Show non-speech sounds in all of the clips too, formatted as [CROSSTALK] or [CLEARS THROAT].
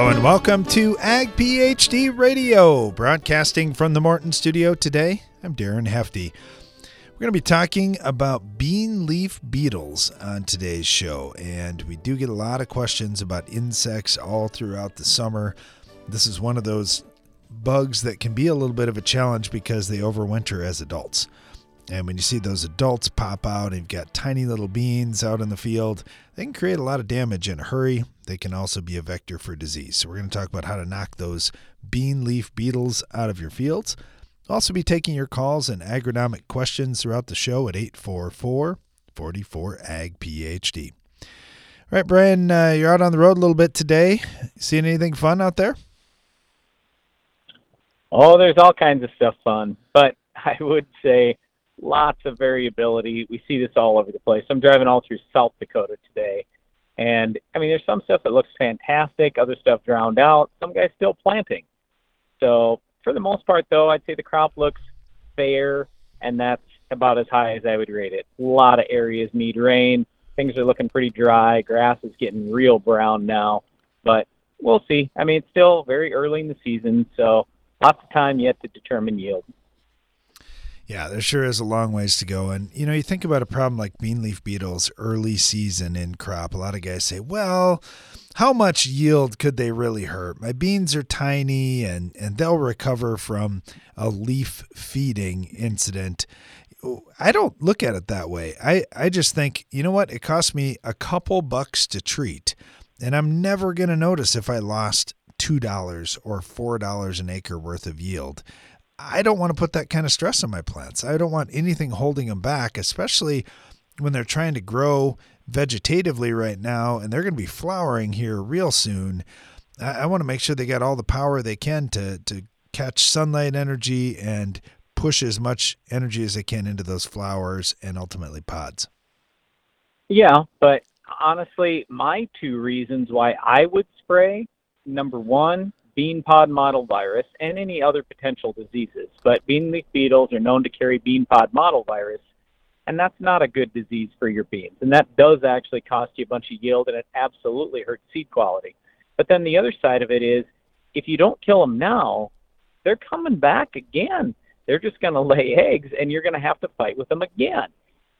Hello and welcome to Ag PhD Radio, broadcasting from the Morton Studio today. I'm Darren Hefty. We're going to be talking about bean leaf beetles on today's show, and we do get a lot of questions about insects all throughout the summer. This is one of those bugs that can be a little bit of a challenge because they overwinter as adults. And when you see those adults pop out and you've got tiny little beans out in the field, they can create a lot of damage in a hurry. They can also be a vector for disease. So, we're going to talk about how to knock those bean leaf beetles out of your fields. Also be taking your calls and agronomic questions throughout the show at 844 44 Ag PhD. All right, Brian, uh, you're out on the road a little bit today. Seeing anything fun out there? Oh, there's all kinds of stuff fun, but [LAUGHS] I would say lots of variability. We see this all over the place. I'm driving all through South Dakota today, and I mean, there's some stuff that looks fantastic, other stuff drowned out, some guys still planting. So, for the most part, though, I'd say the crop looks fair, and that's about as high as I would rate it. A lot of areas need rain. Things are looking pretty dry. Grass is getting real brown now, but we'll see. I mean, it's still very early in the season, so lots of time yet to determine yield. Yeah, there sure is a long ways to go. And, you know, you think about a problem like bean leaf beetles early season in crop. A lot of guys say, well, how much yield could they really hurt? My beans are tiny and, and they'll recover from a leaf feeding incident. I don't look at it that way. I, I just think, you know what? It cost me a couple bucks to treat, and I'm never going to notice if I lost $2 or $4 an acre worth of yield. I don't want to put that kind of stress on my plants. I don't want anything holding them back, especially when they're trying to grow vegetatively right now and they're going to be flowering here real soon. I, want to make sure they got all the power they can to, to catch sunlight energy and push as much energy as they can into those flowers and ultimately pods. Yeah, but honestly, my two reasons why I would spray number one, bean pod mottle virus, and any other potential diseases. But bean leaf beetles are known to carry bean pod mottle virus, and that's not a good disease for your beans. And that does actually cost you a bunch of yield, and it absolutely hurts seed quality. But then the other side of it is if you don't kill them now, they're coming back again. They're just going to lay [LAUGHS] eggs, and you're going to have to fight with them again.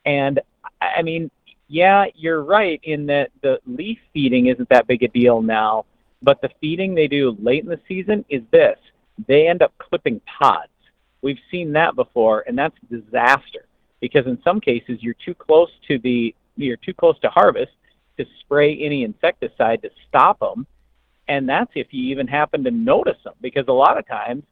And I mean, yeah, you're right in that the leaf feeding isn't that big a deal now but the feeding they do late in the season is this they end up clipping pods. We've seen that before, and that's disaster because in some cases you're too close to the you're too close to harvest to spray any insecticide to stop them, and that's if you even happen to notice them because a lot of times,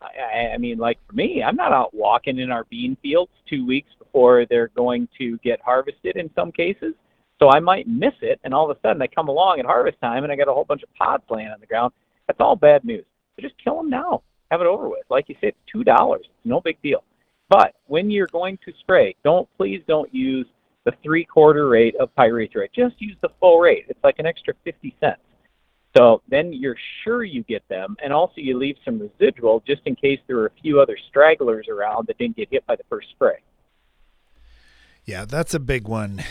I, I mean, like for me, I'm not out walking in our bean fields two weeks before they're going to get harvested in some cases. So I might miss it, and all of a sudden I come along at harvest time and I got a whole bunch of pods laying on the ground. That's all bad news. So just kill them now. Have it over with. Like you said, it's two dollars. No big deal. But when you're going to spray, don't please don't use the three quarter rate of pyrethroid. Just use the full rate. It's like an extra fifty cents. So then you're sure you get them, and also you leave some residual just in case there are a few other stragglers around that didn't get hit by the first spray. Yeah, that's a big one.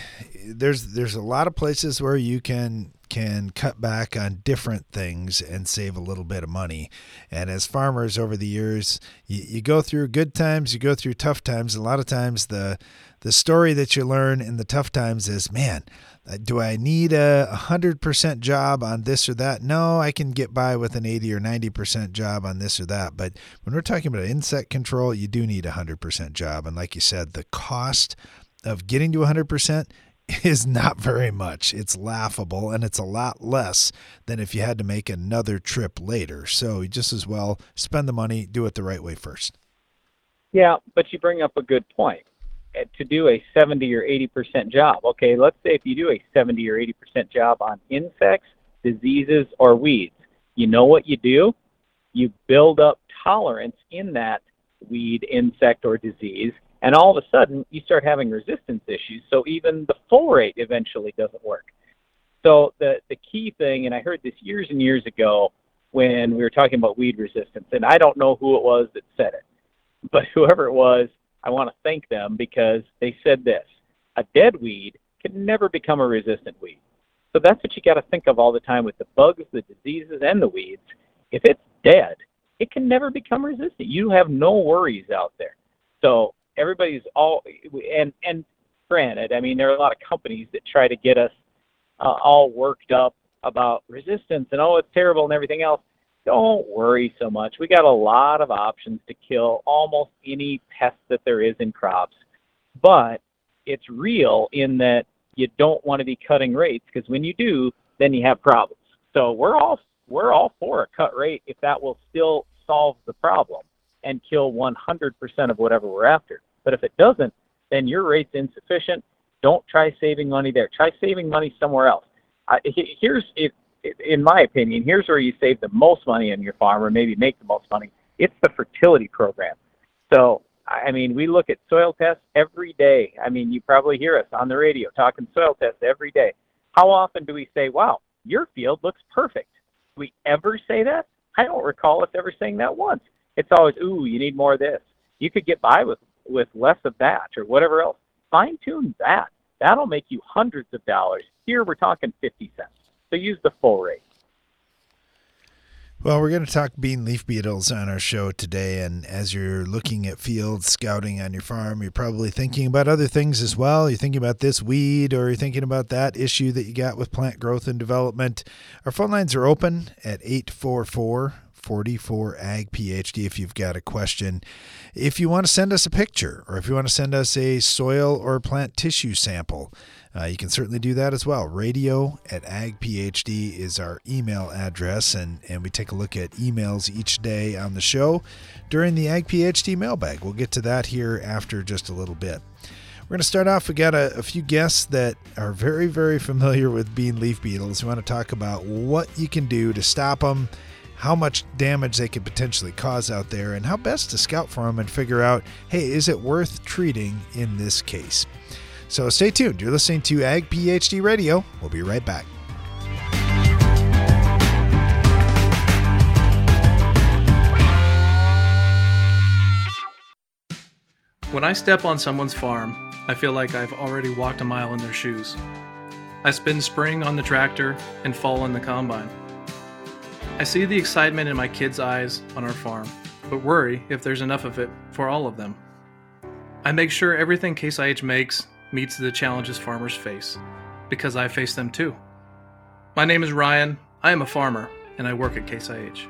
There's there's a lot of places where you can can cut back on different things and save a little bit of money. And as farmers over the years, you, you go through good times, you go through tough times. A lot of times the the story that you learn in the tough times is, man, uh, do I need a 100% job on this or that? No, I can get by with an 80 or 90% job on this or that. But when we're talking about insect control, you do need a 100% job. And like you said, the cost of getting to 100% [LAUGHS] is not very much. It's laughable and it's a lot less than if you had to make another trip later. So just as well spend the money, do it the right way first. Yeah, but you bring up a good point. Uh, to do a 70 or 80% job, okay, let's say if you do a 70 or 80% job on insects, diseases, or weeds, you know what you do? You build up tolerance in that weed, insect, or disease, and all of a sudden you start having resistance issues. So even the full rate eventually doesn't work. So the the key thing, and I heard this years and years ago when we were talking about weed resistance, and I don't know who it was that said it, but [LAUGHS] whoever it was, I want to thank them because they said this: a dead weed can never become a resistant weed. So that's what you got to think of all the time with the bugs, the diseases, and the weeds. If it's dead, it can never become resistant. You have no worries out there. So everybody's all and and granted, I mean there are a lot of companies that try to get us uh, all worked up about resistance and oh it's terrible and everything else. Don't worry so much. We got a lot of options to kill almost any pest that there is in crops, but it's real in that you don't want to be cutting rates because when you do, then you have problems. So we're all we're all for a cut rate if that will still solve the problem and kill 100% of whatever we're after. But if it doesn't, then your rate's insufficient. Don't try saving money there. Try saving money somewhere else. Here's, in my opinion, here's where you save the most money on your farm, or maybe make the most money. It's the fertility program. So, I mean, we look at soil tests every day. I mean, you probably hear us on the radio talking soil tests every day. How often do we say, "Wow, your field looks perfect"? Do we ever say that? I don't recall us ever saying that once. It's always, "Ooh, you need more of this." You could get by with with less of that or whatever else. Fine tune that. That'll make you hundreds of dollars. Here we're talking 50 cents. So use the full rate. Well, we're going to talk bean leaf beetles on our show today. And as you're looking at field scouting on your farm, you're probably thinking about other things as well. You're thinking about this weed or you're thinking about that issue that you got with plant growth and development. Our phone lines are open at 844 44 Ag PhD if you've got a question. If you want to send us a picture or if you want to send us a soil or plant tissue sample, uh, you can certainly do that as well. Radio at Ag PhD is our email address, and, and we take a look at emails each day on the show during the Ag PhD mailbag. We'll get to that here after just a little bit. We're going to start off. We got a, a, few guests that are very, very familiar with bean leaf beetles. We want to talk about what you can do to stop them how much damage they could potentially cause out there, and how best to scout for them and figure out hey, is it worth treating in this case? So stay tuned. You're listening to Ag PhD Radio. We'll be right back. When I step on someone's farm, I feel like I've already walked a mile in their shoes. I spend spring on the tractor and fall in the combine. I see the excitement in my kids' eyes on our farm, but worry if there's enough of it for all of them. I make sure everything Case IH makes meets the challenges farmers face, because I face them too. My name is Ryan, I am a farmer, and I work at Case IH.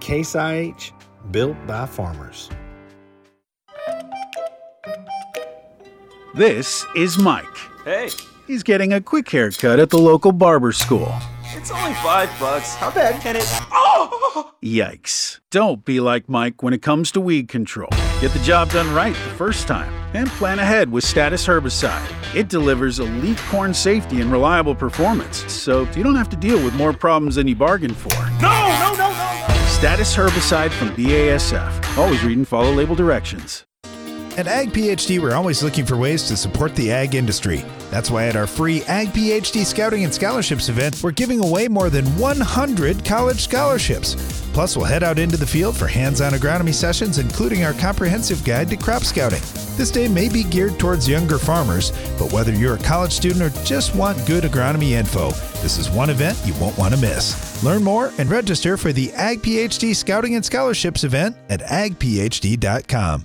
Case IH, built by farmers. This is Mike. Hey. He's getting a quick haircut at the local barber school. It's only five bucks. How bad can it? Oh! Yikes. Don't be like Mike when it comes to weed control. Get the job done right the first time and plan ahead with Status Herbicide. It delivers elite corn safety and reliable performance, so you don't have to deal with more problems than you bargained for. No, no, no, no, no! Status Herbicide from BASF. Always read and follow label directions. At Ag PhD, we're always looking for ways to support the ag industry. That's why at our free Ag PhD Scouting and Scholarships event, we're giving away more than 100 college scholarships. Plus, we'll head out into the field for hands on agronomy sessions, including our comprehensive guide to crop scouting. This day may be geared towards younger farmers, but whether you're a college student or just want good agronomy info, this is one event you won't want to miss. Learn more and register for the Ag PhD Scouting and Scholarships event at agphd.com.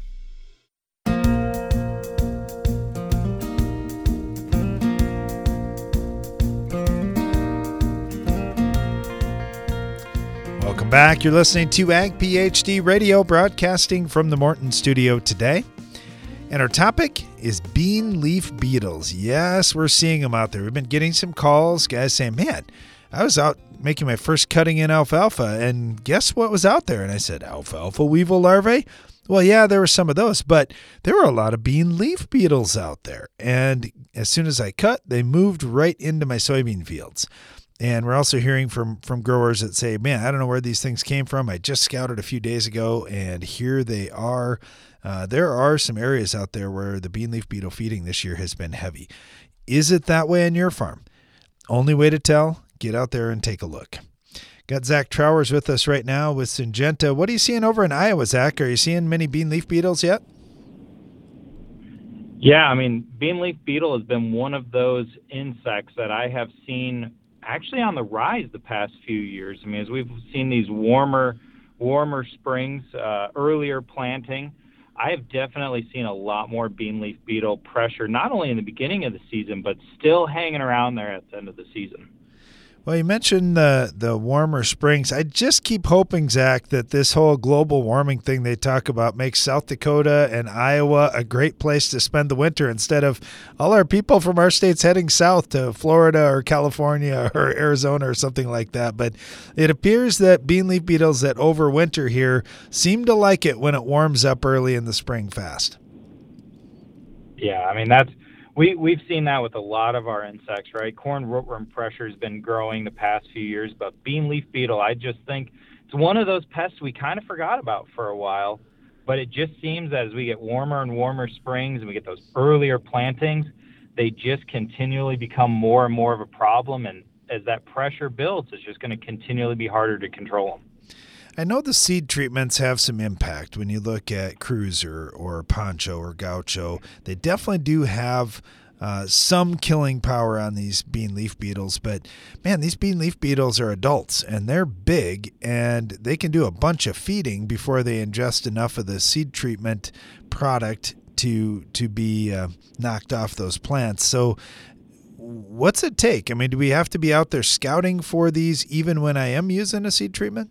back. You're listening to Ag PhD Radio, broadcasting from the Morton studio today. And our topic is bean leaf beetles. Yes, we're seeing them out there. We've been getting some calls, guys saying, man, I was out making my first cutting in alfalfa, and guess what was out there? And I said, alfalfa weevil larvae? Well, yeah, there were some of those, but there were a lot of bean leaf beetles out there. And as soon as I cut, they moved right into my soybean fields. And we're also hearing from from growers that say, "Man, I don't know where these things came from. I just scouted a few days ago, and here they are." Uh, there are some areas out there where the bean leaf beetle feeding this year has been heavy. Is it that way on your farm? Only way to tell: get out there and take a look. Got Zach Trowers with us right now with Syngenta. What are you seeing over in Iowa, Zach? Are you seeing many bean leaf beetles yet? Yeah, I mean, bean leaf beetle has been one of those insects that I have seen actually on the rise the past few years. I mean, as we've seen these warmer, warmer springs, uh, earlier planting, I have definitely seen a lot more bean leaf beetle pressure, not only in the beginning of the season, but still hanging around there at the end of the season. Well, you mentioned the the warmer springs. I just keep hoping, Zach, that this whole global warming thing they talk about makes South Dakota and Iowa a great place to spend the winter instead of all our people from our states heading south to Florida or California or Arizona or something like that. But it appears that bean leaf beetles that overwinter here seem to like it when it warms up early in the spring fast. Yeah, I mean that's we we've seen that with a lot of our insects, right? Corn rootworm pressure has been growing the past few years, but bean leaf beetle, I just think it's one of those pests we kind of forgot about for a while. But it just seems that as we get warmer and warmer springs and we get those earlier plantings, they just continually become more and more of a problem. And as that pressure builds, it's just going to continually be harder to control them. I know the seed treatments have some impact when you look at Cruiser or Poncho or Gaucho. They definitely do have uh, some killing power on these bean leaf beetles, but man, these bean leaf beetles are adults and they're big and they can do a bunch of feeding before they ingest enough of the seed treatment product to to be uh, knocked off those plants. So what's it take? I mean, do we have to be out there scouting for these even when I am using a seed treatment?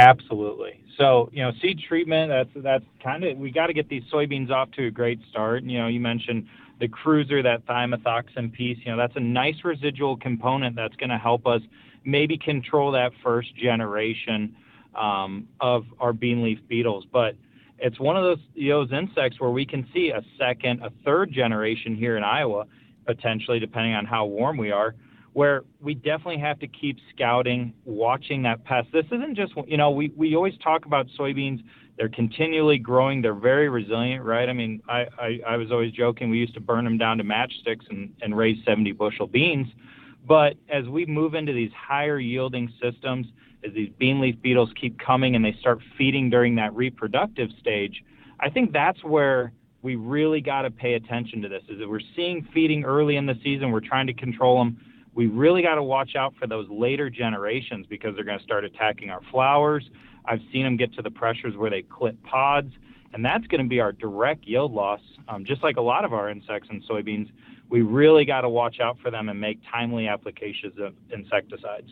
Absolutely. So, you know, seed treatment, that's that's kind of we got to get these soybeans off to a great start. You know, you mentioned the cruiser, that thiamethoxam piece, you know, that's a nice residual component that's going to help us maybe control that first generation um, of our bean leaf beetles. But it's one of those those insects where we can see a second, a third generation here in Iowa, potentially depending on how warm we are, where we definitely have to keep scouting, watching that pest. This isn't just, you know, we, we always talk about soybeans. They're continually growing. They're very resilient, right? I mean, I, I, I was always joking. We used to burn them down to matchsticks and, and raise 70 bushel beans. But as we move into these higher yielding systems, as these bean leaf beetles keep coming and they start feeding during that reproductive stage, I think that's where we really got to pay attention to this. Is that we're seeing feeding early in the season, we're trying to control them we really got to watch out for those later generations because they're going to start attacking our flowers. I've seen them get to the pressures where they clip pods, and that's going to be our direct yield loss. Um, just like a lot of our insects and soybeans, we really got to watch out for them and make timely applications of insecticides.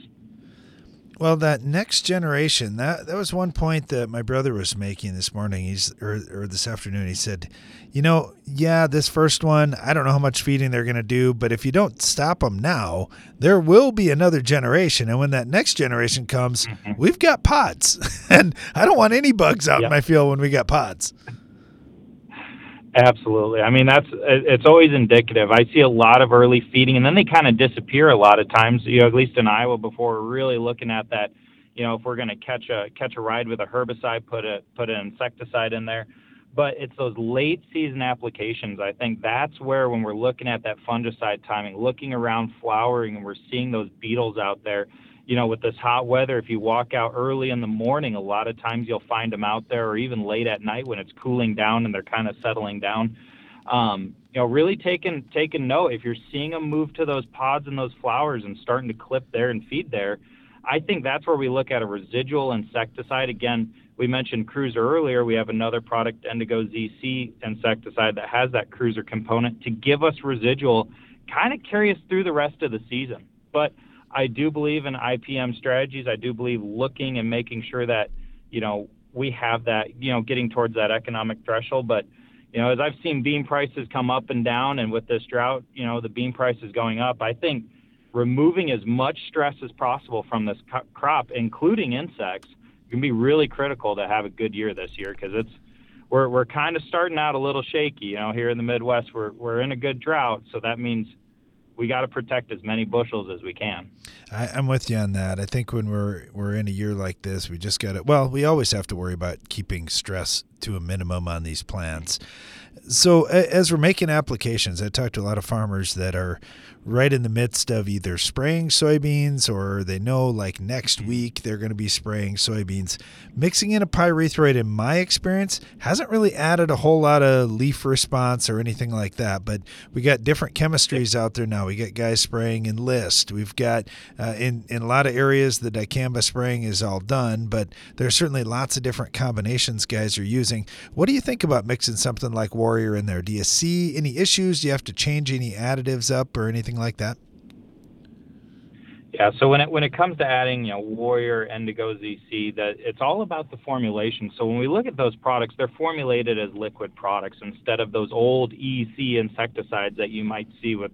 Well, that next generation, that that was one point that my brother was making this morning. He's or, or this afternoon. He said, you know, yeah, this first one, I don't know how much feeding they're going to do, but if you don't stop them now, there will be another generation, and when that next generation comes, mm-hmm. we've got pods, [LAUGHS] and I don't want any bugs out yep. in my field when we got pods. Absolutely. I mean, that's it's always indicative. I see a lot of early feeding, and then they kind of disappear a lot of times. You know, at least in Iowa, before we're really looking at that. You know, if we're going to catch a catch a ride with a herbicide, put a put an insecticide in there. But it's those late season applications. I think that's where, when we're looking at that fungicide timing, looking around flowering, and we're seeing those beetles out there you know, with this hot weather, if you walk out early in the morning, a lot of times you'll find them out there, or even late at night when it's cooling down and they're kind of settling down. Um, you know, really taking taking note. If you're seeing them move to those pods and those flowers and starting to clip there and feed there, I think that's where we look at a residual insecticide. Again, we mentioned Cruiser earlier. We have another product, Endigo ZC insecticide, that has that Cruiser component to give us residual, kind of carry us through the rest of the season. But I do believe in IPM strategies. I do believe looking and making sure that, you know, we have that, you know, getting towards that economic threshold. But, you know, as I've seen bean prices come up and down, and with this drought, you know, the bean price is going up, I think removing as much stress as possible from this crop, including insects, can be really critical to have a good year this year because it's we're we're kind of starting out a little shaky. You know, here in the Midwest, we're we're in a good drought, so that means we got to protect as many bushels as we can. I, am with you on that. I think when we're we're in a year like this, we just got to. Well, we always have to worry about keeping stress to a minimum on these plants. So as we're making applications, I talked to a lot of farmers that are right in the midst of either spraying soybeans or they know like next week they're going to be spraying soybeans. Mixing in a pyrethroid, in my experience, hasn't really added a whole lot of leaf response or anything like that. But we got different chemistries out there now. We got guys spraying Enlist. We've got uh, in in a lot of areas the dicamba spraying is all done, but there's certainly lots of different combinations guys are using. What do you think about mixing something like Warrior in there? Do you see any issues? Do you have to change any additives up or anything? like that? Yeah, so when it when it comes to adding, you know, Warrior, Endigo ZC, that it's all about the formulation. So when we look at those products, they're formulated as liquid products instead of those old EC insecticides that you might see with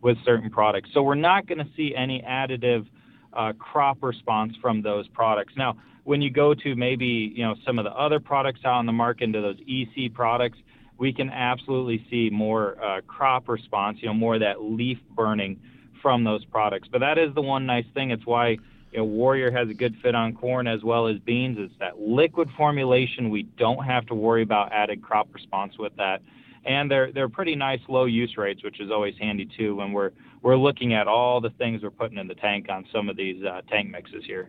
with certain products. So we're not going to see any additive uh, crop response from those products. Now, when you go to maybe you know some of the other products out on the market into those EC products, we can absolutely see more uh, crop response, you know, more of that leaf burning from those products. But that is the one nice thing. It's why you know, Warrior has a good fit on corn as well as beans. It's that liquid formulation. We don't have to worry about added crop response with that. And they're they're pretty nice low use rates, which is always handy too when we're we're looking at all the things we're putting in the tank on some of these uh, tank mixes here.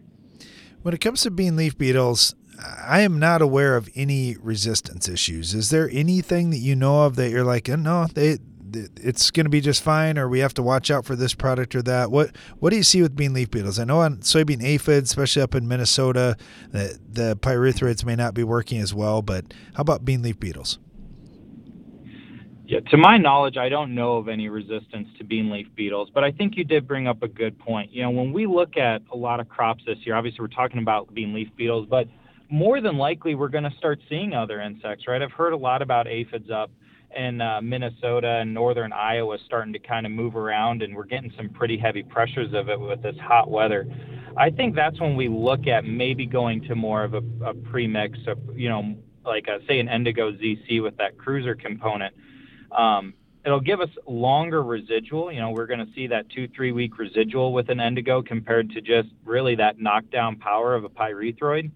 When it comes to bean leaf beetles, I am not aware of any resistance issues. Is there anything that you know of that you're like, oh, no, they, it's going to be just fine, or we have to watch out for this product or that? What What do you see with bean leaf beetles? I know on soybean aphids, especially up in Minnesota, that the pyrethroids may not be working as well. But how about bean leaf beetles? Yeah, to my knowledge, I don't know of any resistance to bean leaf beetles, but I think you did bring up a good point. You know, when we look at a lot of crops this year, obviously we're talking about bean leaf beetles, but more than likely we're going to start seeing other insects, right? I've heard a lot about aphids up in uh, Minnesota and northern Iowa starting to kind of move around, and we're getting some pretty heavy pressures of it with this hot weather. I think that's when we look at maybe going to more of a, a premix, of, you know, like a, say an Endigo ZC with that cruiser component. Um, it'll give us longer residual. You know, we're going to see that two, three week residual with an Endigo compared to just really that knockdown power of a pyrethroid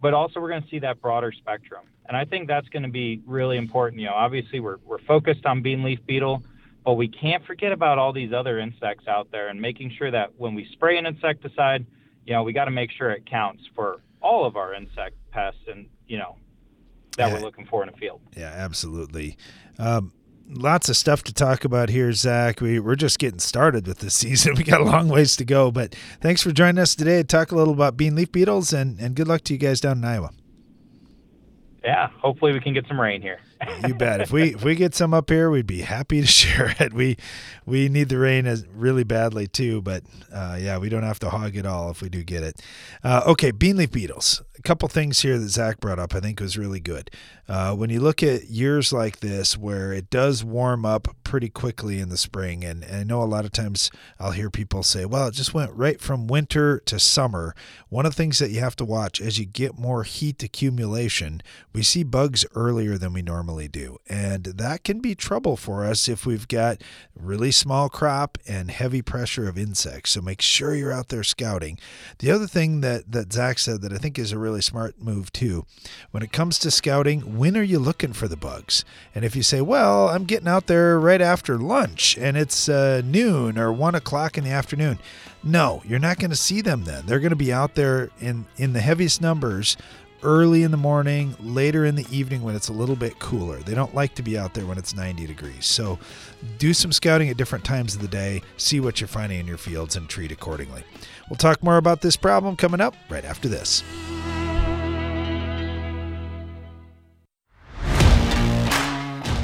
but also we're going to see that broader spectrum. And I think that's going to be really important. You know, obviously we're, we're focused on bean leaf beetle, but we can't forget about all these other insects out there and making sure that when we spray an insecticide, you know, we got to make sure it counts for all of our insect pests and, you know, that yeah. we're looking for in a field. Yeah, absolutely. Um, lots of stuff to talk about here, Zach. We, we're just getting started with this [LAUGHS] season. We got a long ways to go, but thanks for joining us today to talk a little about bean leaf beetles, and, and good luck to you guys down in Iowa. Yeah, hopefully we can get some rain here. you bet. If we if we get some up here, we'd be happy to [LAUGHS] share it. We we need the rain as really badly too, but uh, yeah, we don't have to hog it all if we do get it. Uh, okay, bean leaf beetles a couple things here that Zach brought up I think was really good. Uh, when you look at years like this where it does warm up pretty quickly in the spring, and, and, I know a lot of times I'll hear people say, well, it just went right from winter to summer. One of the things that you have to watch as you get more heat accumulation, we see bugs earlier than we normally do. And that can be trouble for us if we've got really small crop and heavy pressure of insects. So make sure you're out there scouting. The other thing that, that Zach said that I think is a really really smart move too. When it comes to scouting, when are you looking for the bugs? And if you say, well, I'm getting out there right after lunch and it's uh, noon or one o'clock in the afternoon, no, you're not going to see them then. They're going to be out there in, in the heaviest numbers early in the morning, later in the evening when it's a little bit cooler. They don't like to be out there when it's 90 degrees. So do some scouting at different times of the day, see what you're finding in your fields, and treat accordingly. We'll talk more about this problem coming up right after this.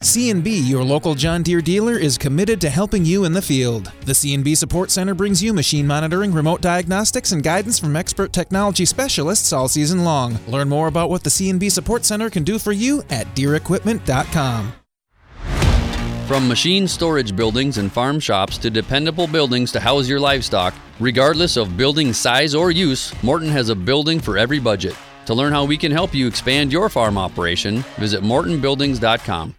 C&B, your local John Deere dealer, is committed to helping you in the field. The C&B Support Center brings you machine monitoring, remote diagnostics, and guidance from expert technology specialists all season long. Learn more about what the C&B Support Center can do for you at DeereEquipment.com. From machine storage buildings and farm shops to dependable buildings to house your livestock, regardless of building size or use, Morton has a building for every budget. To learn how we can help you expand your farm operation, visit mortonbuildings.com.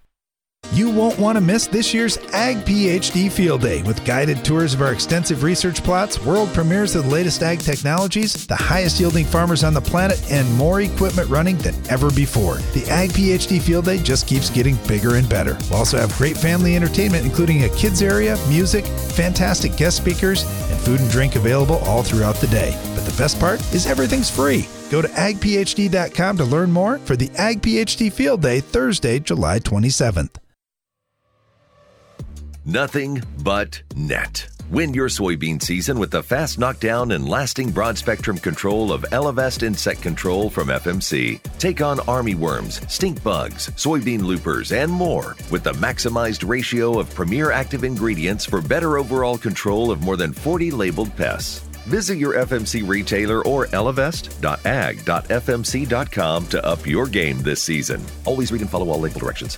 You won't want to miss this year's Ag PhD Field Day with guided tours of our extensive research plots, world premieres of the latest ag technologies, the highest yielding farmers on the planet, and more equipment running than ever before. The Ag PhD Field Day just keeps getting bigger and better. We'll also have great family entertainment, including a kids area, music, fantastic guest speakers, and food and drink available all throughout the day. But the best part is everything's free. Go to agphd.com to learn more for the Ag PhD Field Day, Thursday, July 27th. Nothing but net. Win your soybean season with the fast knockdown and lasting broad spectrum control of Elevest Insect Control from FMC. Take on army worms, stink bugs, soybean loopers, and more with the maximized ratio of premier active ingredients for better overall control of more than 40 labeled pests. Visit your FMC retailer or elevest.ag.fmc.com to up your game this season. Always read and follow all label directions.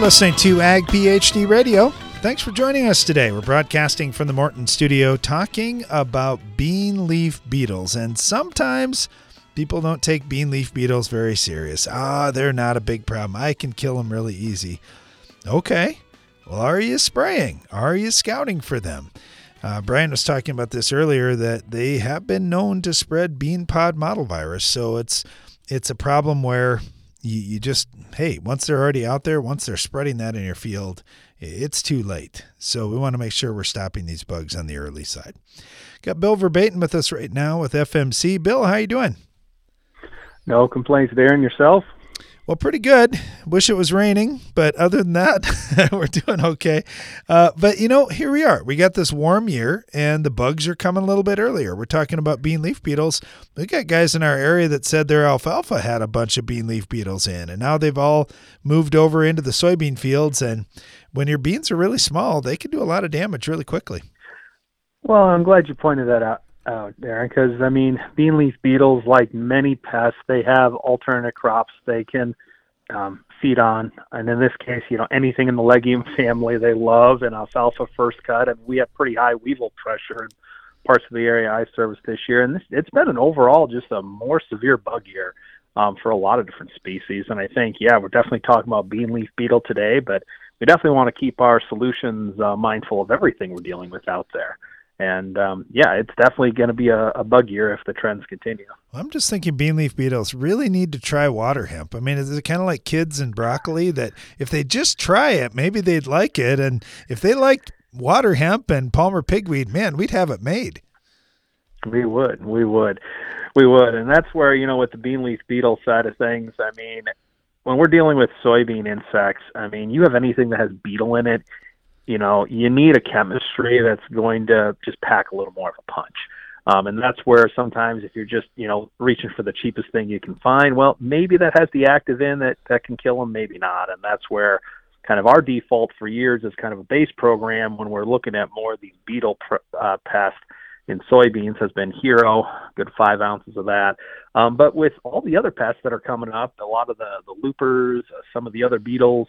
Listening to Ag PhD Radio. Thanks for joining us today. We're broadcasting from the Morton studio talking about bean leaf beetles. And sometimes people don't take bean leaf beetles very serious. Ah, they're not a big problem. I can kill them really easy. Okay. Well, are you spraying? Are you scouting for them? Uh, Brian was talking about this earlier that they have been known to spread bean pod mottle virus. So it's it's a problem where you, you just hey once they're already out there once they're spreading that in your field it's too late. So we want to make sure we're stopping these bugs on the early side. Got bill verbatim with us right now with fmc bill how you doing? No complaints there. And yourself well, pretty good. Wish it was raining, but other than that, [LAUGHS] we're doing okay. Uh, but you know, here we are. We got this warm year, and the bugs are coming a little bit earlier. We're talking about bean leaf beetles. We got guys in our area that said their alfalfa had a bunch of bean leaf beetles in, and now they've all moved over into the soybean fields. And when your beans are really small, they can do a lot of damage really quickly. Well, I'm glad you pointed that out out, Darren, because I mean, bean leaf beetles, like many pests, they have alternate crops they can um, feed on, and in this case, you know, anything in the legume family they love, and alfalfa first cut, and we have pretty high weevil pressure in parts of the area I service this year, and this, it's been an overall just a more severe bug year um, for a lot of different species, and I think, yeah, we're definitely talking about bean leaf beetle today, but we definitely want to keep our solutions uh, mindful of everything we're dealing with out there. And um, yeah, it's definitely going to be a, a, bug year if the trends continue. I'm just thinking bean leaf beetles really need to try water hemp. I mean, is it kind of like kids and broccoli that if they just try it, maybe they'd like it? And if they liked water hemp and Palmer pigweed, man, we'd have it made. We would, we would, we would. And that's where, you know, with the bean leaf beetle side of things, I mean, when we're dealing with soybean insects, I mean, you have anything that has beetle in it, you know, you need a chemistry that's going to just pack a little more of a punch. Um, and that's where sometimes if you're just, you know, reaching for the cheapest thing you can find, well, maybe that has the active in that, that can kill them, maybe not. And that's where kind of our default for years is kind of a base program when we're looking at more of these beetle uh, pests in soybeans has been Hero, good five ounces of that. Um, but with all the other pests that are coming up, a lot of the the loopers, uh, some of the other beetles,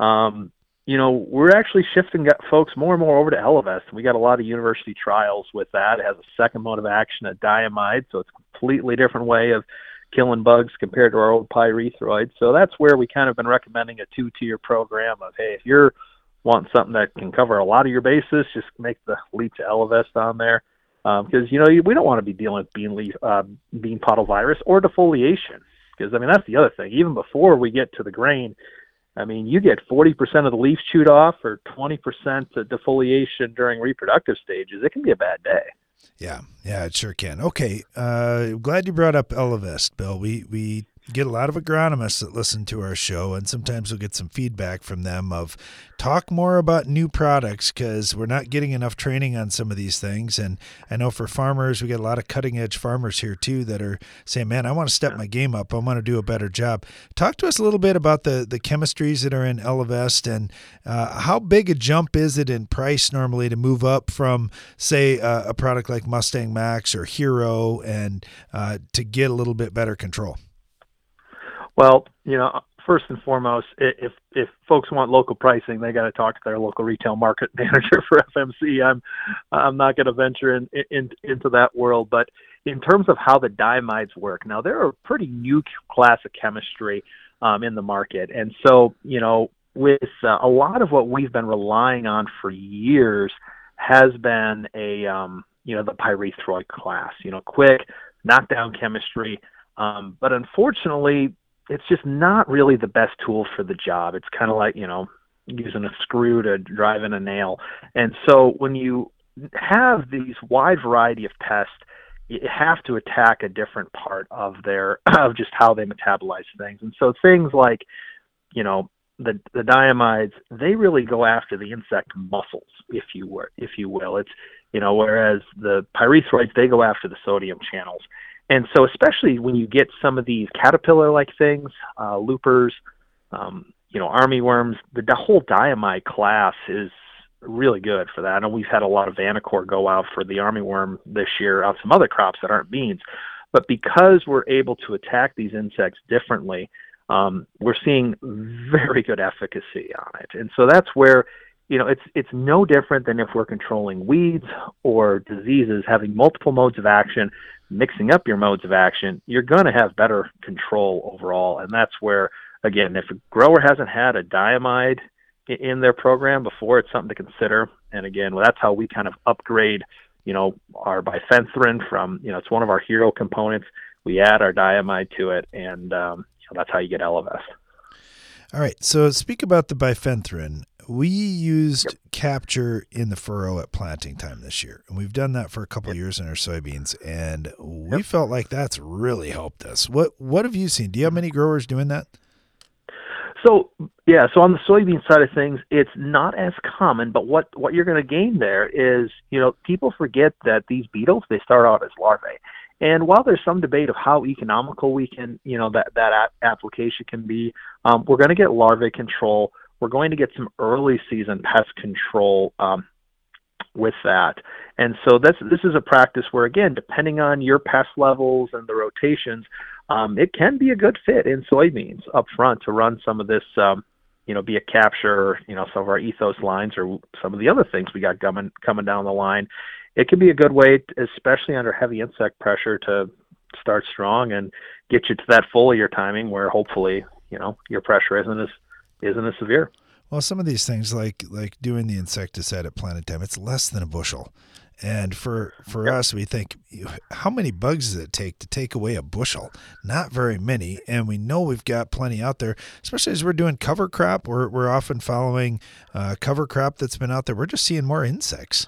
um, you know, we're actually shifting folks more and more over to Elevest. We got a lot of university trials with that. It has a second mode of action, a diamide, so it's a completely different way of killing bugs compared to our old pyrethroid. So that's where we kind of been recommending a two-tier program of, hey, if you're wanting something that can cover a lot of your bases, just make the leap to Elevest on there. Because um, you know we don't want to be dealing with bean leaf, uh, bean pottle virus or defoliation. Because I mean that's the other thing. Even before we get to the grain, I mean, you get 40% of the leaves chewed off or 20% defoliation during reproductive stages. It can be a bad day. Yeah, yeah, it sure can. Okay, uh, glad you brought up Elevest, Bill. We we get a lot of agronomists that listen to our show, and sometimes we'll get some feedback from them of talk more about new products because we're not getting enough training on some of these things. And I know for farmers, we get a lot of cutting edge farmers here too that are saying, "Man, I want to step my game up. I want to do a better job." Talk to us a little bit about the the chemistries that are in Elevest and uh, how big a jump is it in price normally to move up from, say, uh, a product like Mustang Max or Hero, and uh, to get a little bit better control. Well, you know, first and foremost, if if folks want local pricing, they got to talk to their local retail market [LAUGHS] manager for FMC. I'm I'm not going to venture in, in into that world, but in terms of how the diamides work, now they're a pretty new class of chemistry um, in the market, and so you know, with uh, a lot of what we've been relying on for years has been a um, you know the pyrethroid class, you know, quick knockdown chemistry. Um, but unfortunately, it's just not really the best tool for the job. It's kind of like, you know, using a screw to drive in a nail. And so when you have these wide variety of pests, you have to attack a different part of their [CLEARS THROAT] of just how they metabolize things. And so things like, you know, the the diamides, they really go after the insect muscles, if you were if you will. It's you know, whereas the pyrethroids they go after the sodium channels. And so, especially when you get some of these caterpillar-like things, uh, loopers, um, you know, armyworms, the, the whole diamide class is really good for that. I know we've had a lot of Vantacor go out for the armyworm this year on some other crops that aren't beans, but because we're able to attack these insects differently, um, we're seeing very good efficacy on it. And so that's where you know it's it's no different than if we're controlling weeds or diseases having multiple modes of action mixing up your modes of action, you're going to have better control overall. And that's where, again, if a grower hasn't had a diamide in their program before, it's something to consider. And again, well, that's how we kind of upgrade, you know, our bifenthrin from, you know, it's one of our hero components. We add our diamide to it, and um, you know, that's how you get Elevest. All right. So speak about the bifenthrin we used yep. capture in the furrow at planting time this year and we've done that for a couple yep. years in our soybeans and we yep. felt like that's really helped us what what have you seen do you have many growers doing that so yeah so on the soybean side of things it's not as common but what what you're going to gain there is you know people forget that these beetles they start out as larvae and while there's some debate of how economical we can you know that that application can be um, we're going to get larvae control we're going to get some early season pest control um, with that. And so this this is a practice where again, depending on your pest levels and the rotations, um, it can be a good fit in soybeans up front to run some of this. Um, you know, be a capture, you know, some of our ethos lines or some of the other things we got coming coming down the line. It can be a good way, especially under heavy insect pressure, to start strong and get you to that foliar timing where hopefully, you know, your pressure isn't as isn't as severe. Well, some of these things, like like doing the insecticide at planted time, it's less than a bushel. And for for us, we think, how many bugs does it take to take away a bushel? Not very many, and we know we've got plenty out there. Especially as we're doing cover crop, we're we're often following uh, cover crop that's been out there. We're just seeing more insects.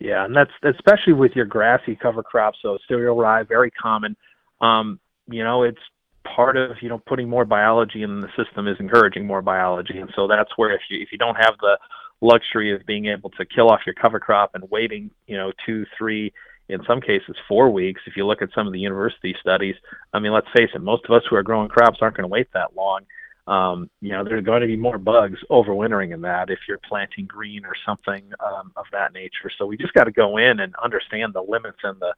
Yeah, and that's especially with your grassy cover crops. So cereal rye, very common. Um, you know, it's part of you know putting more biology in the system is encouraging more biology, and so that's where if you if you don't have the luxury of being able to kill off your cover crop and waiting you know two three in some cases four weeks if you look at some of the university studies i mean let's face it most of us who are growing crops aren't going to wait that long um, you know, there's going to be more bugs overwintering in that if you're planting green or something um, of that nature. So we just got to go in and understand the limits and the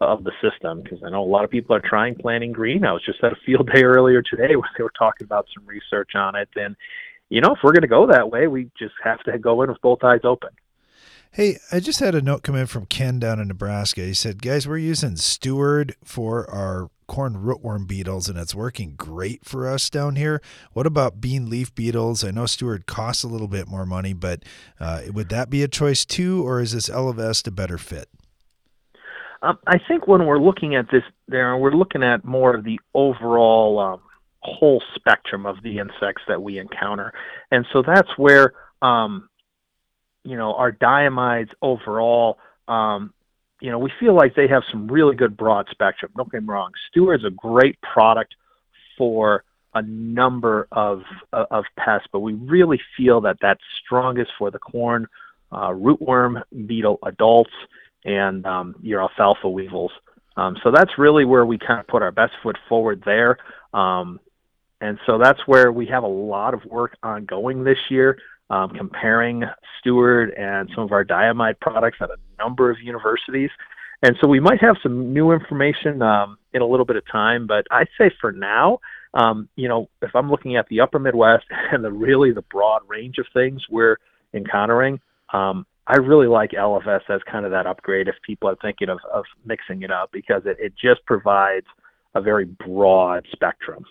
of the system because I know a lot of people are trying planting green. I was just at a field day [LAUGHS] earlier today where they were talking about some research on it, and you know, if we're going to go that way, we just have to go in with both eyes open. Hey, I just had a note come in from Ken down in Nebraska. He said, "Guys, we're using Steward for our corn rootworm beetles, and it's working great for us down here. What about bean leaf beetles? I know Steward costs a little bit more money, but uh, would that be a choice too, or is this Elevest a better fit? Um, I think when we're looking at this, there we're looking at more of the overall um, whole spectrum of the insects that we encounter, and so that's where um, you know our diamides overall um, you know, we feel like they have some really good broad spectrum. Don't get me wrong. Steward's a great product for a number of of pests, but we really feel that that's strongest for the corn uh, rootworm beetle adults and um, your alfalfa weevils. Um, so that's really where we kind of put our best foot forward there. Um, and so that's where we have a lot of work ongoing this year um, comparing Steward and some of our diamide products at a number of universities. And so we might have some new information um, in a little bit of time, but I'd say for now, um, you know, if I'm looking at the upper Midwest [LAUGHS] and the really the broad range of things we're encountering, um, I really like Elevest as kind of that upgrade if people are thinking of, of mixing it up because it, it just provides a very broad spectrum.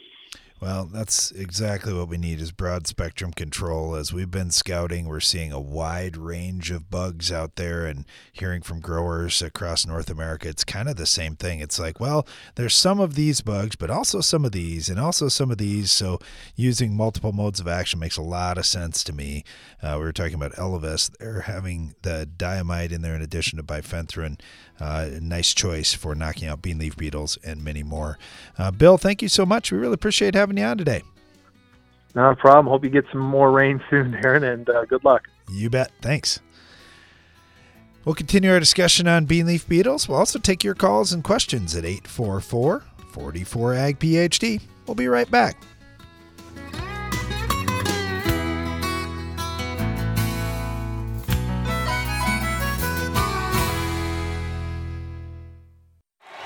Well, that's exactly what we need is broad spectrum control. As we've been scouting, we're seeing a wide range of bugs out there and hearing from growers across North America, it's kind of the same thing. It's like, well, there's some of these bugs, but also some of these and also some of these. So using multiple modes of action makes a lot of sense to me. Uh, we were talking about Elevest. They're having the diamide in there in addition to bifenthrin. Uh, nice choice for knocking out bean leaf beetles and many more. Uh, Bill, thank you so much. We really appreciate having you on today. Not a problem. Hope you get some more rain [LAUGHS] soon, Darren, and uh, good luck. You bet. Thanks. We'll continue our discussion on bean leaf beetles. We'll also take your calls and questions at 844 44 AG PhD. We'll be right back.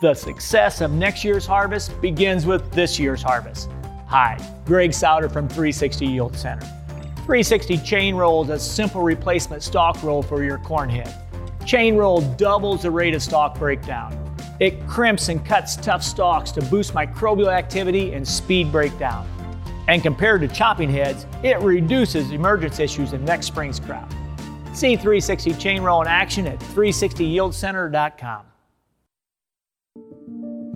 The success of next year's harvest begins with this year's harvest. Hi, Greg Sauder from 360 Yield Center. 360 Chain Roll is a simple replacement stalk roll for your corn head. Chain Roll doubles the rate of stalk breakdown. It crimps and cuts tough stalks to boost microbial activity and speed breakdown. And compared to chopping heads, it reduces emergence issues in next spring's crop. See 360 Chain Roll in action at 360yieldcenter.com.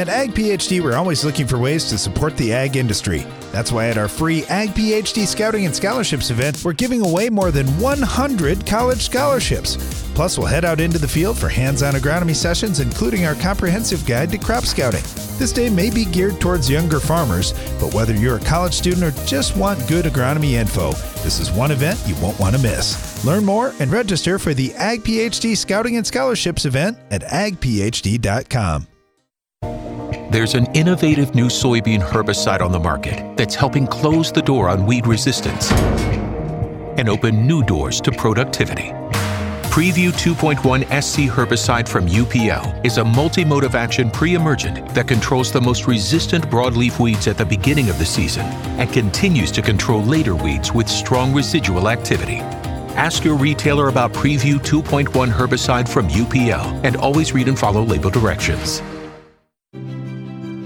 At Ag PhD, we're always looking for ways to support the ag industry. That's why at our free Ag PhD Scouting and Scholarships event, we're giving away more than 100 college scholarships. Plus, we'll head out into the field for hands on agronomy sessions, including our comprehensive guide to crop scouting. This day may be geared towards younger farmers, but whether you're a college student or just want good agronomy info, this is one event you won't want to miss. Learn more and register for the Ag PhD Scouting and Scholarships event at agphd.com. There's an innovative new soybean herbicide on the market that's helping close the door on weed resistance and open new doors to productivity. Preview 2.1 SC herbicide from UPL is a multi mode of action pre emergent that controls the most resistant broadleaf weeds at the beginning of the season and continues to control later weeds with strong residual activity. Ask your retailer about Preview 2.1 herbicide from UPL and always read and follow label directions.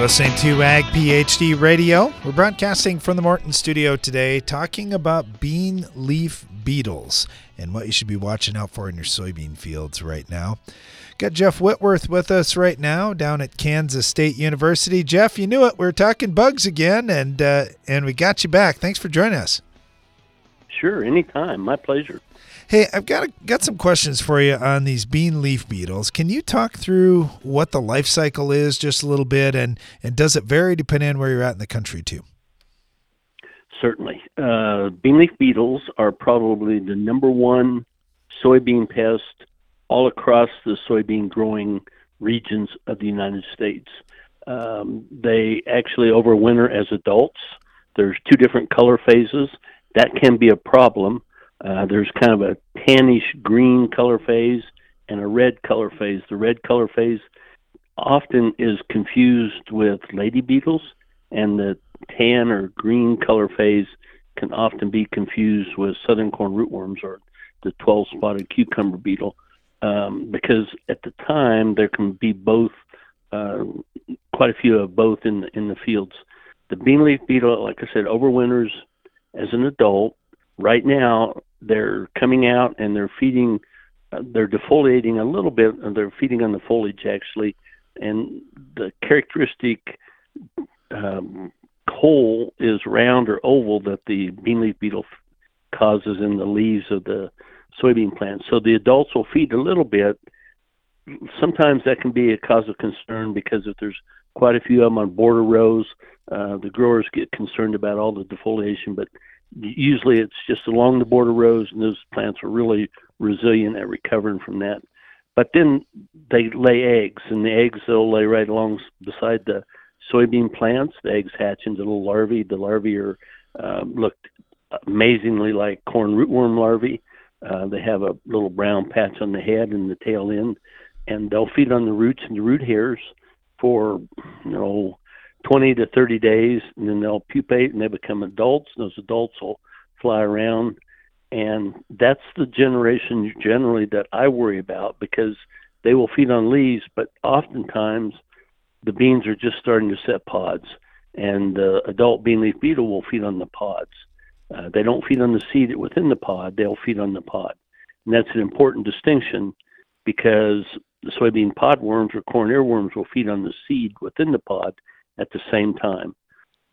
listening to Ag PhD Radio. We're broadcasting from the Morton studio today, talking about bean leaf beetles and what you should be watching out for in your soybean fields right now. Got Jeff Whitworth with us right now down at Kansas State University. Jeff, you knew it. We are talking bugs again, and uh, and we got you back. Thanks for joining us. Sure, anytime. My pleasure. Hey, I've got a, got some questions for you on these bean leaf beetles. Can you talk through what the life cycle is just a little bit, and and does it vary depending on where you're at in the country too? Certainly, uh, bean leaf beetles are probably the number one soybean pest all across the soybean growing regions of the United States. Um, they actually overwinter as adults. There's two different color phases. That can be a problem uh, there's kind of a tannish green color phase and a red color phase. The red color phase often is confused with lady beetles, and the tan or green color phase can often be confused with southern corn rootworms or the 12 spotted cucumber beetle um, because at the time there can be both, uh, quite a few of both in the, in the fields. The beanleaf beetle, like I said, overwinters as an adult. Right now, they're coming out and they're feeding, uh, they're defoliating a little bit, and they're feeding on the foliage actually. And the characteristic um, hole is round or oval that the bean leaf beetle causes in the leaves of the soybean plant. So the adults will feed a little bit. Sometimes that can be a cause of concern because if there's quite a few of them on border rows, uh, the growers get concerned about all the defoliation. But usually it's just along the border rows, and those plants are really resilient at recovering from that. But then they lay eggs, and the eggs they'll lay right along beside the soybean plants. The eggs hatch into little larvae. The larvae are um, look amazingly like corn rootworm larvae. Uh, they have a little brown patch on the head and the tail end, and they'll feed on the roots and the root hairs for you know 20 to 30 days, and then they'll pupate and they become adults. Those adults will fly around, and that's the generation generally that I worry about because they will feed on leaves, but oftentimes the beans are just starting to set pods, and the adult bean leaf beetle will feed on the pods. Uh, they don't feed on the seed within the pod; they'll feed on the pod, and that's an important distinction because the soybean pod worms or corn earworms will feed on the seed within the pod at the same time.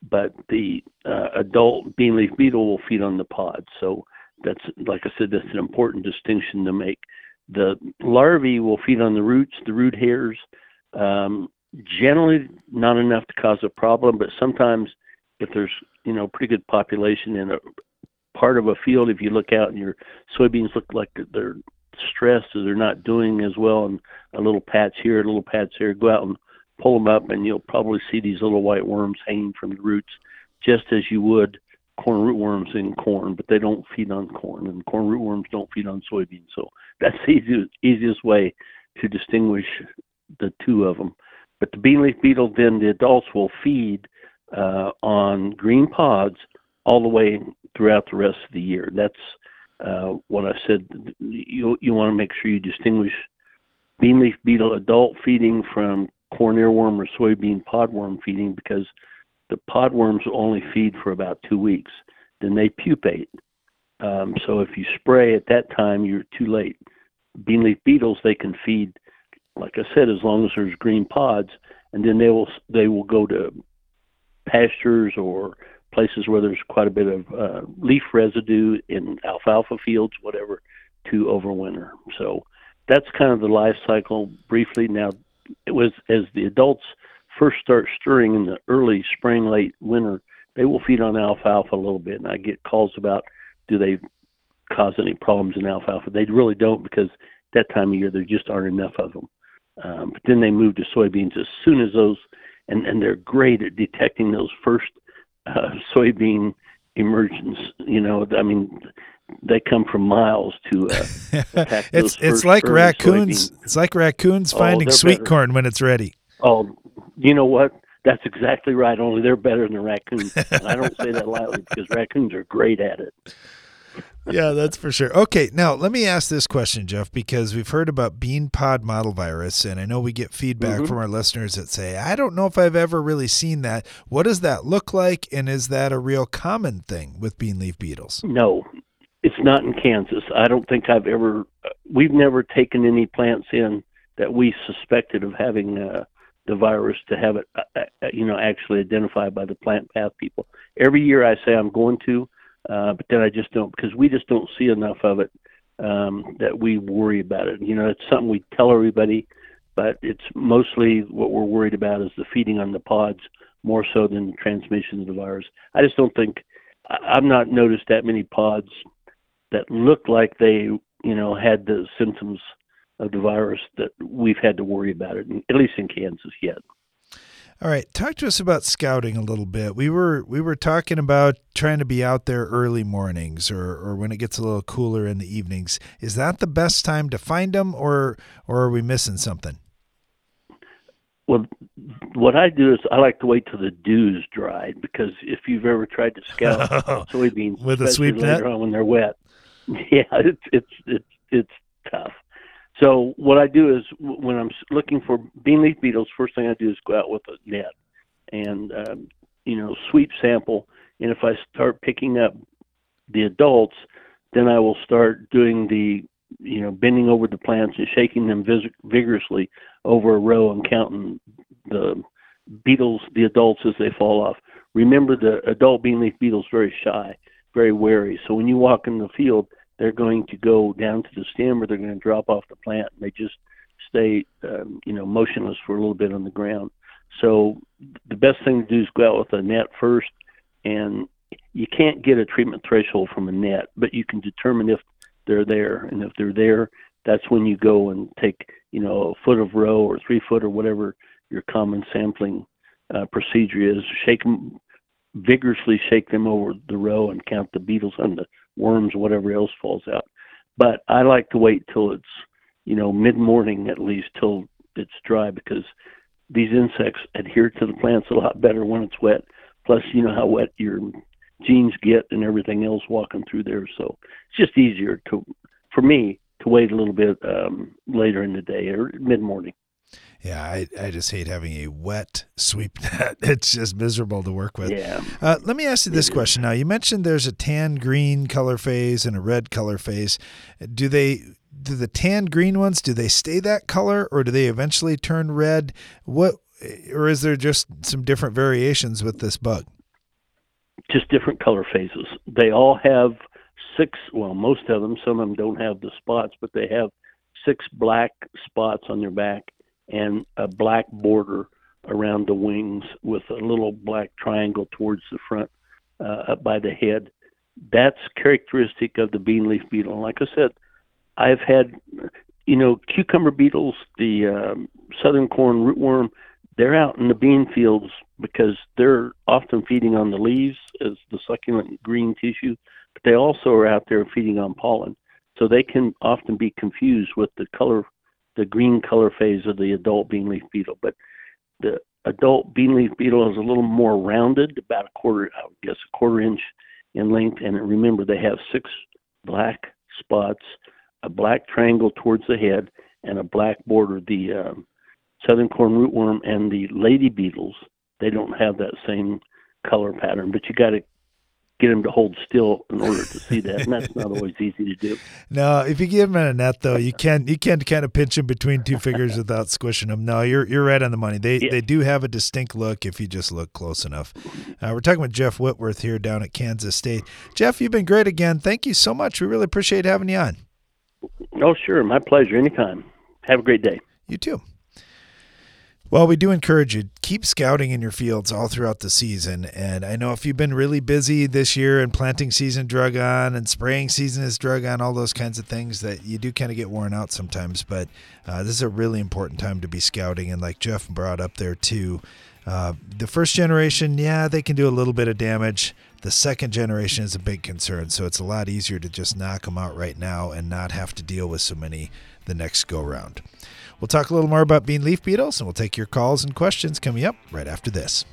But the uh, adult bean leaf beetle will feed on the pod. So that's, like I said, that's an important distinction to make. The larvae will feed on the roots, the root hairs. Um, generally, not enough to cause a problem, but sometimes if there's you know pretty good population in a part of a field, if you look out and your soybeans look like they're stressed or they're not doing as well, and a little patch here, a little patch there, go out and pull them up, and you'll probably see these little white worms hanging from the roots, just as you would corn rootworms in corn, but they don't feed on corn, and corn rootworms don't feed on soybeans. So that's [LAUGHS] the easiest, easiest way to distinguish the two of them. But the bean leaf beetle, then the adults will feed uh, on green pods all the way throughout the rest of the year. That's uh, what I said. You you want to make sure you distinguish bean leaf beetle adult feeding from corn earworm or soybean podworm feeding because the podworms only feed for about two weeks. Then they pupate. Um, so if you spray at that time, you're too late. Bean leaf beetles they can feed, like I said, as long as there's green pods, and then they will they will go to pastures or places where there's quite a bit of uh, leaf residue in alfalfa fields, whatever, to overwinter. So that's kind of the life cycle briefly. Now, it was as the adults first start stirring in the early spring, late winter, they will feed on alfalfa a little bit, and I get calls about do they cause any problems in alfalfa? They really don't because that time of year there just aren't enough of them. Um, but then they move to soybeans as soon as those, and and they're great at detecting those first uh, soybean emergence. You know, I mean, they come from miles to uh, [LAUGHS] attack it's it's like raccoons. soybean- It's like raccoons Oh, finding sweet better. corn when it's ready. Oh, you know what? That's exactly right. Only they're better than the raccoons. and I don't say that lightly because raccoons are great at it. Yeah, that's for sure. Okay, now let me ask this question, Jeff, because we've heard about bean pod mottle virus, and I know we get feedback Mhm. from our listeners that say, I don't know if I've ever really seen that. What does that look like, and is that a real common thing with bean leaf beetles? No, it's not in Kansas. I don't think I've ever. We've never taken any plants in that we suspected of having uh, the virus to have it, uh, uh, you know, actually identified by the plant path people. Every year I say I'm going to, uh, but then I just don't because we just don't see enough of it um, that we worry about it. You know, it's something we tell everybody, but it's mostly what we're worried about is the feeding on the pods more so than transmission of the virus. I just don't think I've not noticed that many pods that look like they, you know, had the symptoms of the virus that we've had to worry about it, at least in Kansas yet. All right, talk to us about scouting a little bit. We were we were talking about trying to be out there early mornings or, or when it gets a little cooler in the evenings. Is that the best time to find them, or or are we missing something? Well, what I do is I like to wait till the dew's dried because if you've ever tried to scout [LAUGHS] soybeans With a sweep later net? on when they're wet, [LAUGHS] yeah, it's it's it's it's tough. So what I do is when I'm looking for bean leaf beetles, first thing I do is go out with a net and um, you know sweep sample. And if I start picking up the adults, then I will start doing the you know bending over the plants and shaking them vis- vigorously over a row and counting the beetles, the adults as they fall off. Remember, the adult bean leaf beetle's very shy, very wary. So when you walk in the field, they're going to go down to the stem or they're going to drop off the plant. And they just stay, um, you know, motionless for a little bit on the ground. So the best thing to do is go out with a net first, and you can't get a treatment threshold from a net, but you can determine if they're there, and if they're there, that's when you go and take, you know, a foot of row or three foot or whatever your common sampling uh, procedure is. Shake them vigorously, shake them over the row, and count the beetles and the worms, whatever else falls out. But I like to wait till it's, you know, mid morning at least till it's dry because these insects adhere to the plants a lot better when it's wet. Plus, you know how wet your jeans get and everything else walking through there. So it's just easier to, for me, to wait a little bit um, later in the day or mid morning. Yeah, I, I just hate having a wet sweep [LAUGHS] net. It's just miserable to work with. Yeah. Uh, let me ask you this question now. You mentioned there's a tan green color phase and a red color phase. Do they do the tan green ones do they stay that color or do they eventually turn red? What or is there just some different variations with this bug? just different color phases. They all have six, well, most of them, some of them don't have the spots, but they have six black spots on their back and a black border around the wings with a little black triangle towards the front uh, up by the head. That's characteristic of the bean leaf beetle. And like I said, I've had, you know, cucumber beetles, the um, southern corn rootworm, they're out in the bean fields because they're often feeding on the leaves as the succulent green tissue, but they also are out there feeding on pollen. So they can often be confused with the color, the green color phase of the adult bean leaf beetle. But the adult bean leaf beetle is a little more rounded, about a quarter, I guess, a quarter inch in length. And remember, they have six black spots, a black triangle towards the head, and a black border. The um, southern corn rootworm and the lady beetles, they don't have that same color pattern. But you got to get him to hold still in order to see that, and that's not [LAUGHS] always easy to do. No, if you give him a net though, you can you can kind of pinch him between two fingers [LAUGHS] without squishing him. No, you're you're right on the money. They Yeah. they do have a distinct look if you just look close enough. Uh, we're talking with Jeff Whitworth here down at Kansas State. Jeff, you've been great again. Thank you so much. We really appreciate having you on. Oh, sure, my pleasure. Anytime. Have a great day. You too. Well, we do encourage you to keep scouting in your fields all throughout the season. And I know if you've been really busy this year and planting season drug on and spraying season is drug on, all those kinds of things that you do kind of get worn out sometimes. But uh, this is a really important time to be scouting. And like Jeff brought up there too, uh, the first generation, yeah, they can do a little bit of damage. The second generation is a big concern. So it's a lot easier to just knock them out right now and not have to deal with so many the next go round. We'll talk a little more about bean leaf beetles and we'll take your calls and questions coming up right after this.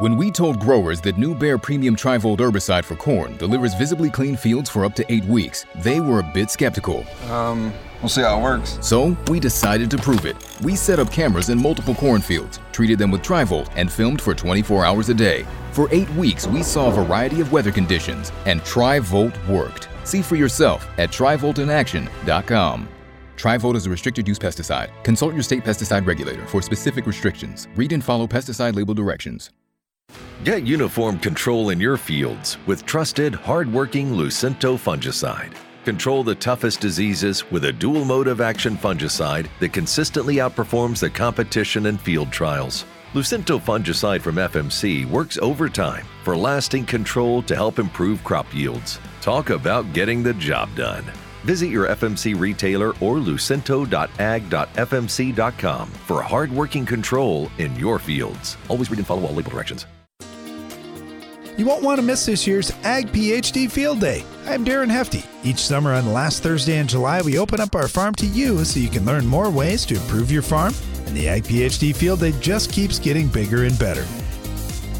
When we told growers that New Bayer Premium Trivolt herbicide for corn delivers visibly clean fields for up to eight weeks, they were a bit skeptical. Um, we'll see how it works. So we decided to prove it. We set up cameras in multiple cornfields, treated them with Trivolt, and filmed for 24 hours a day. For eight weeks, we saw a variety of weather conditions, and Trivolt worked. See for yourself at trivoltinaction.com. Trivolt is a restricted use pesticide. Consult your state pesticide regulator for specific restrictions. Read and follow pesticide label directions. Get uniform control in your fields with trusted, hard-working Lucento fungicide. Control the toughest diseases with a dual mode of action fungicide that consistently outperforms the competition in field trials. Lucento fungicide from FMC works overtime for lasting control to help improve crop yields. Talk about getting the job done. Visit your FMC retailer or lucento.ag.fmc.com for hard-working control in your fields. Always read and follow all label directions. You won't want to miss this year's Ag PhD Field Day. I'm Darren Hefty. Each summer on the last Thursday in July, we open up our farm to you so you can learn more ways to improve your farm, and the Ag PhD Field Day just keeps getting bigger and better.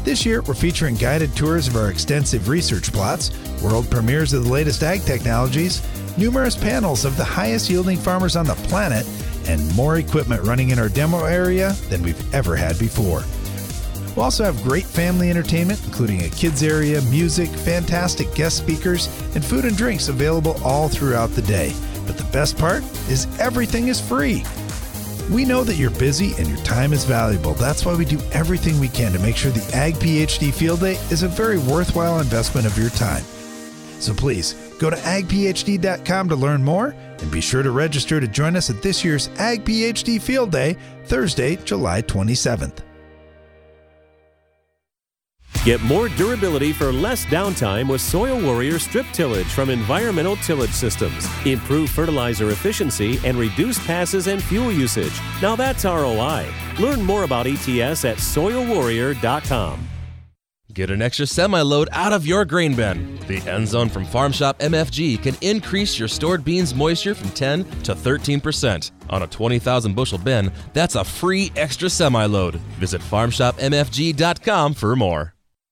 This year, we're featuring guided tours of our extensive research plots, world premieres of the latest ag technologies, numerous panels of the highest yielding farmers on the planet, and more equipment running in our demo area than we've ever had before. We'll also have great family entertainment, including a kids area, music, fantastic guest speakers, and food and drinks available all throughout the day. But the best part is everything is free. We know that you're busy and your time is valuable. That's why we do everything we can to make sure the Ag PhD Field Day is a very worthwhile investment of your time. So please go to agphd.com to learn more and be sure to register to join us at this year's Ag PhD Field Day, Thursday, July 27th. Get more durability for less downtime with Soil Warrior strip tillage from Environmental Tillage Systems. Improve fertilizer efficiency and reduce passes and fuel usage. Now that's ROI. Learn more about ETS at soilwarrior.com. Get an extra semi load out of your grain bin. The End Zone from Farm Shop MFG can increase your stored beans moisture from 10 to 13%. On a 20,000 bushel bin, that's a free extra semi load. Visit farmshopmfg.com for more.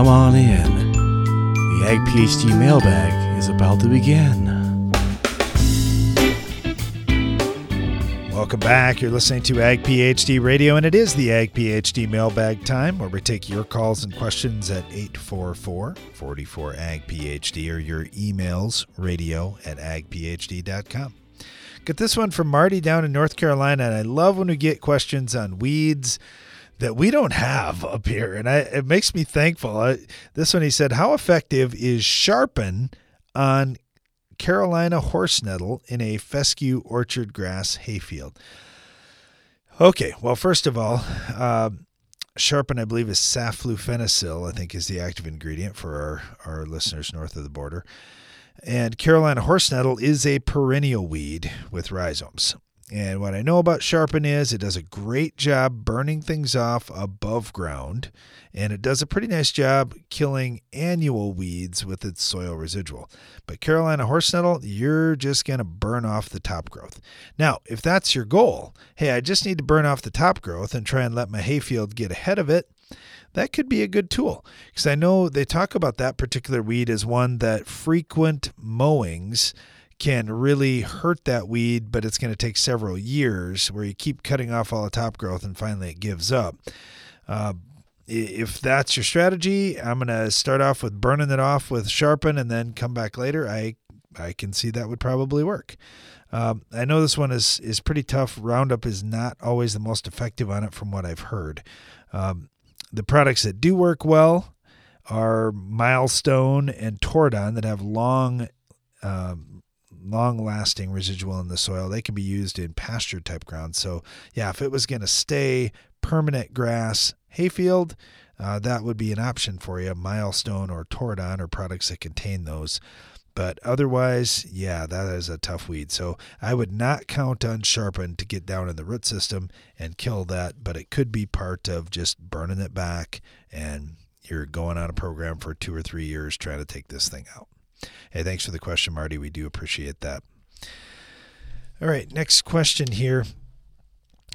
come on in. The Ag PhD mailbag is about to begin. Welcome back. You're listening to Ag PhD Radio, and it is the Ag PhD mailbag time where we take your calls and questions at 844 44 Ag PhD or your emails radio at agphd.com. Get this one from Marty down in North Carolina, and I love when we get questions on weeds that we don't have up here, and I, it makes me thankful. I, this one he said, "How effective is Sharpen on Carolina horse nettle in a fescue orchard grass hayfield?" Okay, well, first of all, uh, Sharpen, I believe, is saflufenicil. I think is the active ingredient for our our listeners north of the border. And Carolina horse nettle is a perennial weed with rhizomes. And what I know about Sharpen is it does a great job burning things off above ground, and it does a pretty nice job killing annual weeds with its soil residual. But Carolina horse nettle, you're just going to burn off the top growth. Now, if that's your goal, hey, I just need to burn off the top growth and try and let my hayfield get ahead of it that could be a good tool because I know they talk about that particular weed as one that frequent mowings can really hurt that weed, but it's going to take several years where you keep cutting off all the top growth and finally it gives up. Uh, if that's your strategy, I'm going to start off with burning it off with sharpen and then come back later. I I can see that would probably work. Um, I know this one is is pretty tough. Roundup is not always the most effective on it, from what I've heard. Um, the products that do work well are Milestone and Tordon that have long, um, long lasting residual in the soil. They can be used in pasture type ground. So, yeah, if it was going to stay permanent grass hayfield, uh, that would be an option for you. Milestone or Tordon or products that contain those. But otherwise, yeah, that is a tough weed. So I would not count on Sharpen to get down in the root system and kill that, but it could be part of just burning it back and you're going on a program for two or three years trying to take this thing out. Hey, thanks for the question, Marty. We do appreciate that. All right, next question here.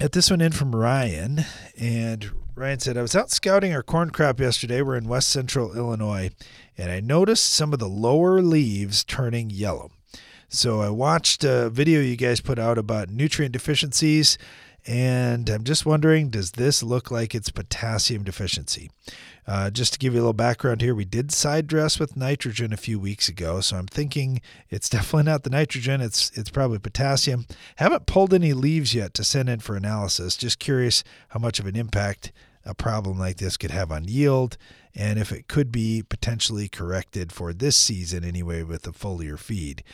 At this one in from Ryan, and Ryan said, I was out scouting our corn crop yesterday. We're in west central Illinois, and I noticed some of the lower leaves turning yellow. So I watched a video you guys put out about nutrient deficiencies, and I'm just wondering does this look like it's potassium deficiency? Uh, just to give you a little background here, we did side dress with nitrogen a few weeks ago, so I'm thinking it's [LAUGHS] definitely not the nitrogen. It's it's probably potassium. Haven't pulled any leaves yet to send in for analysis. Just curious how much of an impact a problem like this could have on yield and if it could be potentially corrected for this season anyway with a foliar feed.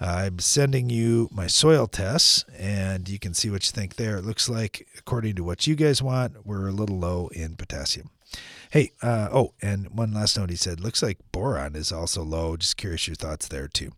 I'm sending you my soil tests and you can see what you think there. It looks like, according to what you guys want, we're a little low in potassium. Hey, uh, oh, and one last note he said, looks like boron is also low. Just curious your thoughts there too.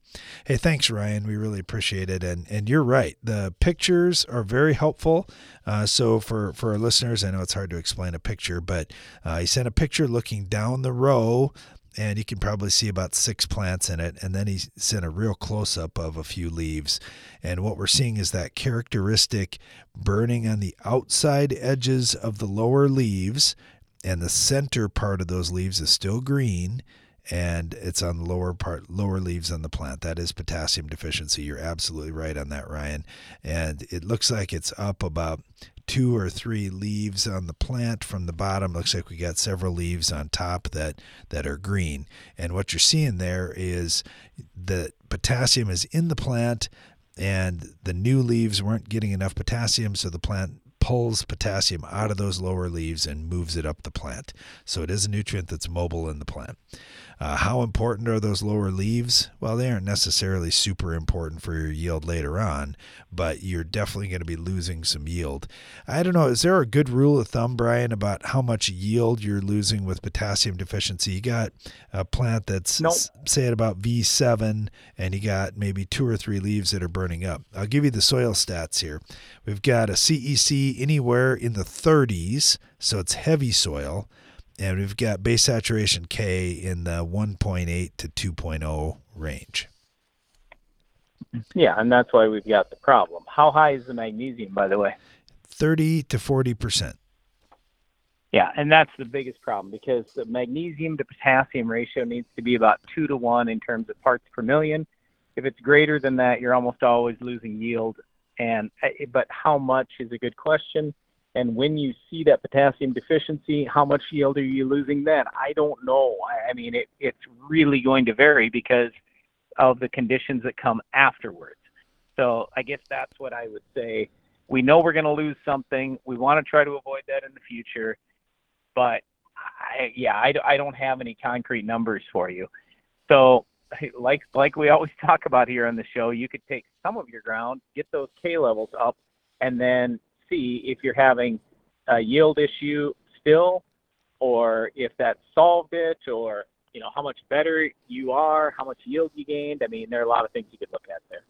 Hey, thanks, Ryan. We really appreciate it. And and you're right. The pictures are very helpful. Uh, so for, for our listeners, I know it's hard to explain a picture, but uh, he sent a picture looking down the row and you can probably see about six plants in it. And then he sent a real close up of a few leaves. And what we're seeing is that characteristic burning on the outside edges of the lower leaves and the center part of those leaves is still green and it's on lower part lower leaves on the plant. That is potassium deficiency. You're absolutely right on that ryan. And it looks like it's up about two or three leaves on the plant from the bottom. Looks like we got several leaves on top that that are green. And what you're seeing there is the potassium is in the plant and the new leaves weren't getting enough potassium so the plant pulls potassium out of those lower leaves and moves it up the plant. So it is a nutrient that's mobile in the plant. Uh, how important are those lower leaves? Well, they aren't necessarily super important for your yield later on, but you're definitely going to be losing some yield. I don't know. Is there a good rule of thumb, Brian, about how much yield you're losing with potassium deficiency? You got a plant that's, nope. say, at about V7, and you got maybe two or three leaves that are burning up. I'll give you the soil stats here. We've got a CEC anywhere in the 30s, so it's heavy soil and we've got base saturation K in the 1.8 to 2.0 range. Yeah, and that's why we've got the problem. How high is the magnesium, by the way? 30 to 40 percent. Yeah, and that's the biggest problem because the magnesium to potassium ratio needs to be about two to one in terms of parts per million. If it's greater than that, you're almost always losing yield. And eh, but how much is a good question. And when you see that potassium deficiency, how much yield are you losing then? I don't know. I mean, it, it's really going to vary because of the conditions that come afterwards. So I guess that's what I would say. We know we're going to lose something. We want to try to avoid that in the future. But I, yeah, I, I don't have any concrete numbers for you. So [LAUGHS] like like we always [LAUGHS] talk about here on the show, you could take some of your ground, get those K levels up, and then see if you're having a yield issue still, or if that solved it, or you know how much better you are, how much yield you gained. I mean, there are a lot of things you could look at there.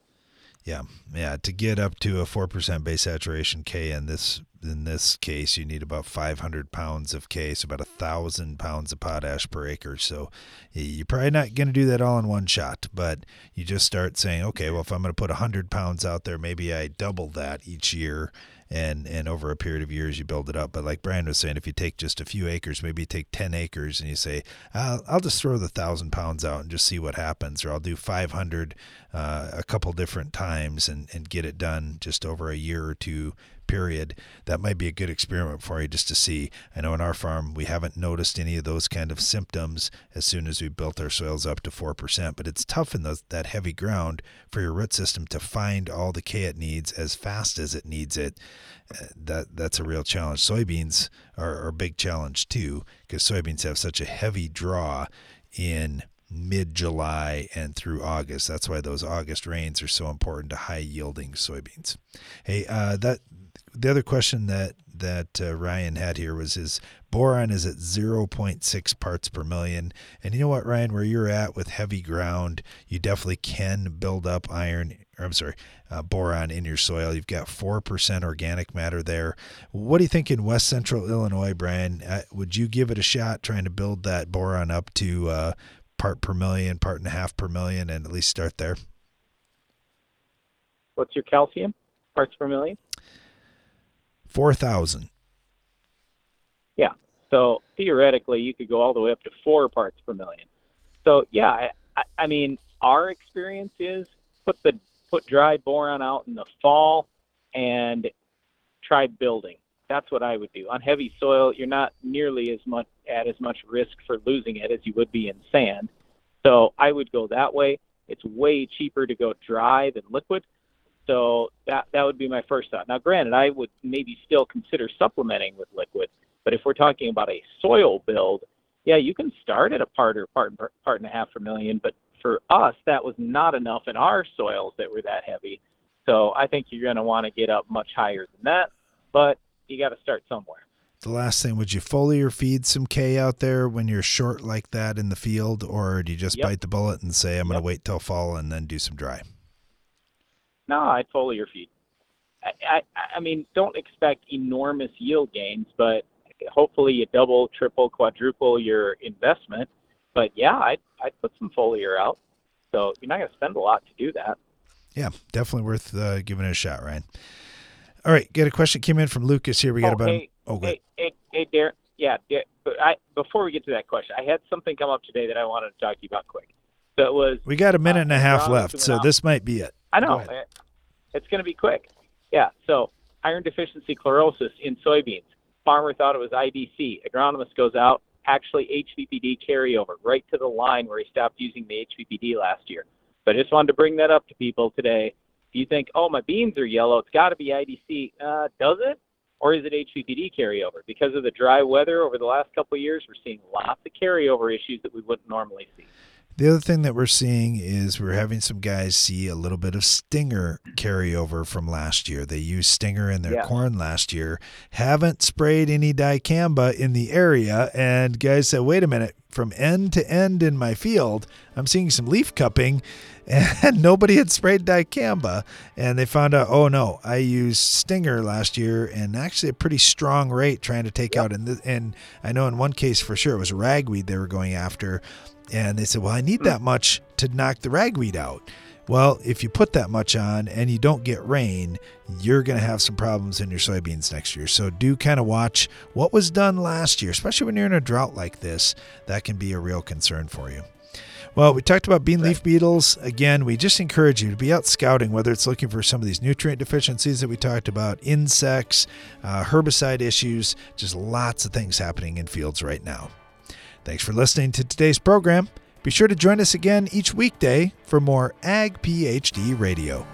Yeah, yeah. To get up to a four percent base saturation K in this in this case, you need about 500 pounds of K, so about a thousand pounds of potash per acre. So you're probably not going to do that all in one shot, but you just start saying, okay, well, if I'm going to put 100 pounds out there, maybe I double that each year and and over a period of years you build it up. But like Brian was saying, if you take just a few acres, maybe you take ten acres and you say, I'll, I'll just throw the thousand pounds out and just see what happens, or I'll do five hundred uh, a couple different times and and get it done just over a year or two period, that might be a good experiment for you just to see. I know in our farm we haven't noticed any of those kind of symptoms as soon as we built our soils up to 4%, but it's tough in that heavy ground for your root system to find all the K it needs as fast as it needs it. Uh, that That's a real challenge. Soybeans are, are a big challenge too because soybeans have such a heavy draw in mid July and through August. That's why those August rains are so important to high yielding soybeans. Hey, uh, that the other question that that uh, Ryan had here was his boron is at 0.6 parts per million. And you know what, Ryan, where you're at with heavy ground, you definitely can build up iron, or I'm sorry, uh, boron in your soil. You've got 4% organic matter there. What do you think in west central Illinois, Brian? Uh, would you give it a shot trying to build that boron up to uh, part per million, part and a half per million, and at least start there? What's your calcium? Parts per million? Four thousand. Yeah. So theoretically, you could go all the way up to four parts per million. So yeah, I, I mean, our experience is put the put dry boron out in the fall and try building. That's what I would do. On heavy soil, you're not nearly as much at as much risk for losing it as you would be in sand. So I would go that way. It's way cheaper to go dry than liquid. So that that would be my first thought. Now, granted, I would maybe still consider supplementing with liquid, but if we're talking about a soil build, yeah, you can start at a part or part part and a half per million. But for us, that was not enough in our soils that were that heavy. So I think you're going to want to get up much higher than that. But you got to start somewhere. The last thing, would you foliar feed some K out there when you're short like that in the field, or do you just yep. bite the bullet and say I'm yep. going to wait till fall and then do some dry? No, I'd foliar feed. I, I, I mean, don't expect enormous yield gains, but hopefully you double, triple, quadruple your investment. But yeah, I'd, I'd put some foliar out. So you're not going to spend a lot to do that. Yeah, definitely worth uh, giving it a shot, Ryan. All right, get a question came in from Lucas here. We got oh, about hey, oh. Hey, hey, hey, Darren. Yeah, but I before we get to that question, I had something come up today that I wanted to talk to you about quick. So it was. We got a minute and a half left, so this might be it. I know. It's going to be quick. Yeah. So iron deficiency chlorosis in soybeans. Farmer thought it was IDC. Agronomist goes out, actually HPPD carryover right to the line where he stopped using the HPPD last year. But I just wanted to bring that up to people today. If you think, oh, my beans are yellow, it's got to be IDC. Uh, does it? Or is it HPPD carryover? Because of the dry weather over the last couple of years, we're seeing lots of carryover issues that we wouldn't normally see. The other thing that we're seeing is we're having some guys see a little bit of stinger carryover from last year. They used stinger in their yeah. corn last year, haven't sprayed any dicamba in the area, and guys said, "Wait a minute, from end to end in my field, I'm seeing some leaf cupping." [LAUGHS] And nobody had sprayed dicamba, and they found out, oh no, I used stinger last year, and actually a pretty strong rate trying to take yep. out. And and I know in one case for sure it was ragweed they were going after, and they said, Well, I need that much to knock the ragweed out. Well, if you put that much on and you don't get rain, you're going to have some problems in your soybeans next year. So do kind of watch what was done last year, especially when you're in a drought like this. That can be a real concern for you. Well, we talked about bean leaf beetles. Again, we just encourage you to be out scouting, whether it's looking for some of these nutrient deficiencies that we talked about, insects, uh, herbicide issues, just lots of things happening in fields right now. Thanks for listening to today's program. Be sure to join us again each weekday for more Ag PhD Radio.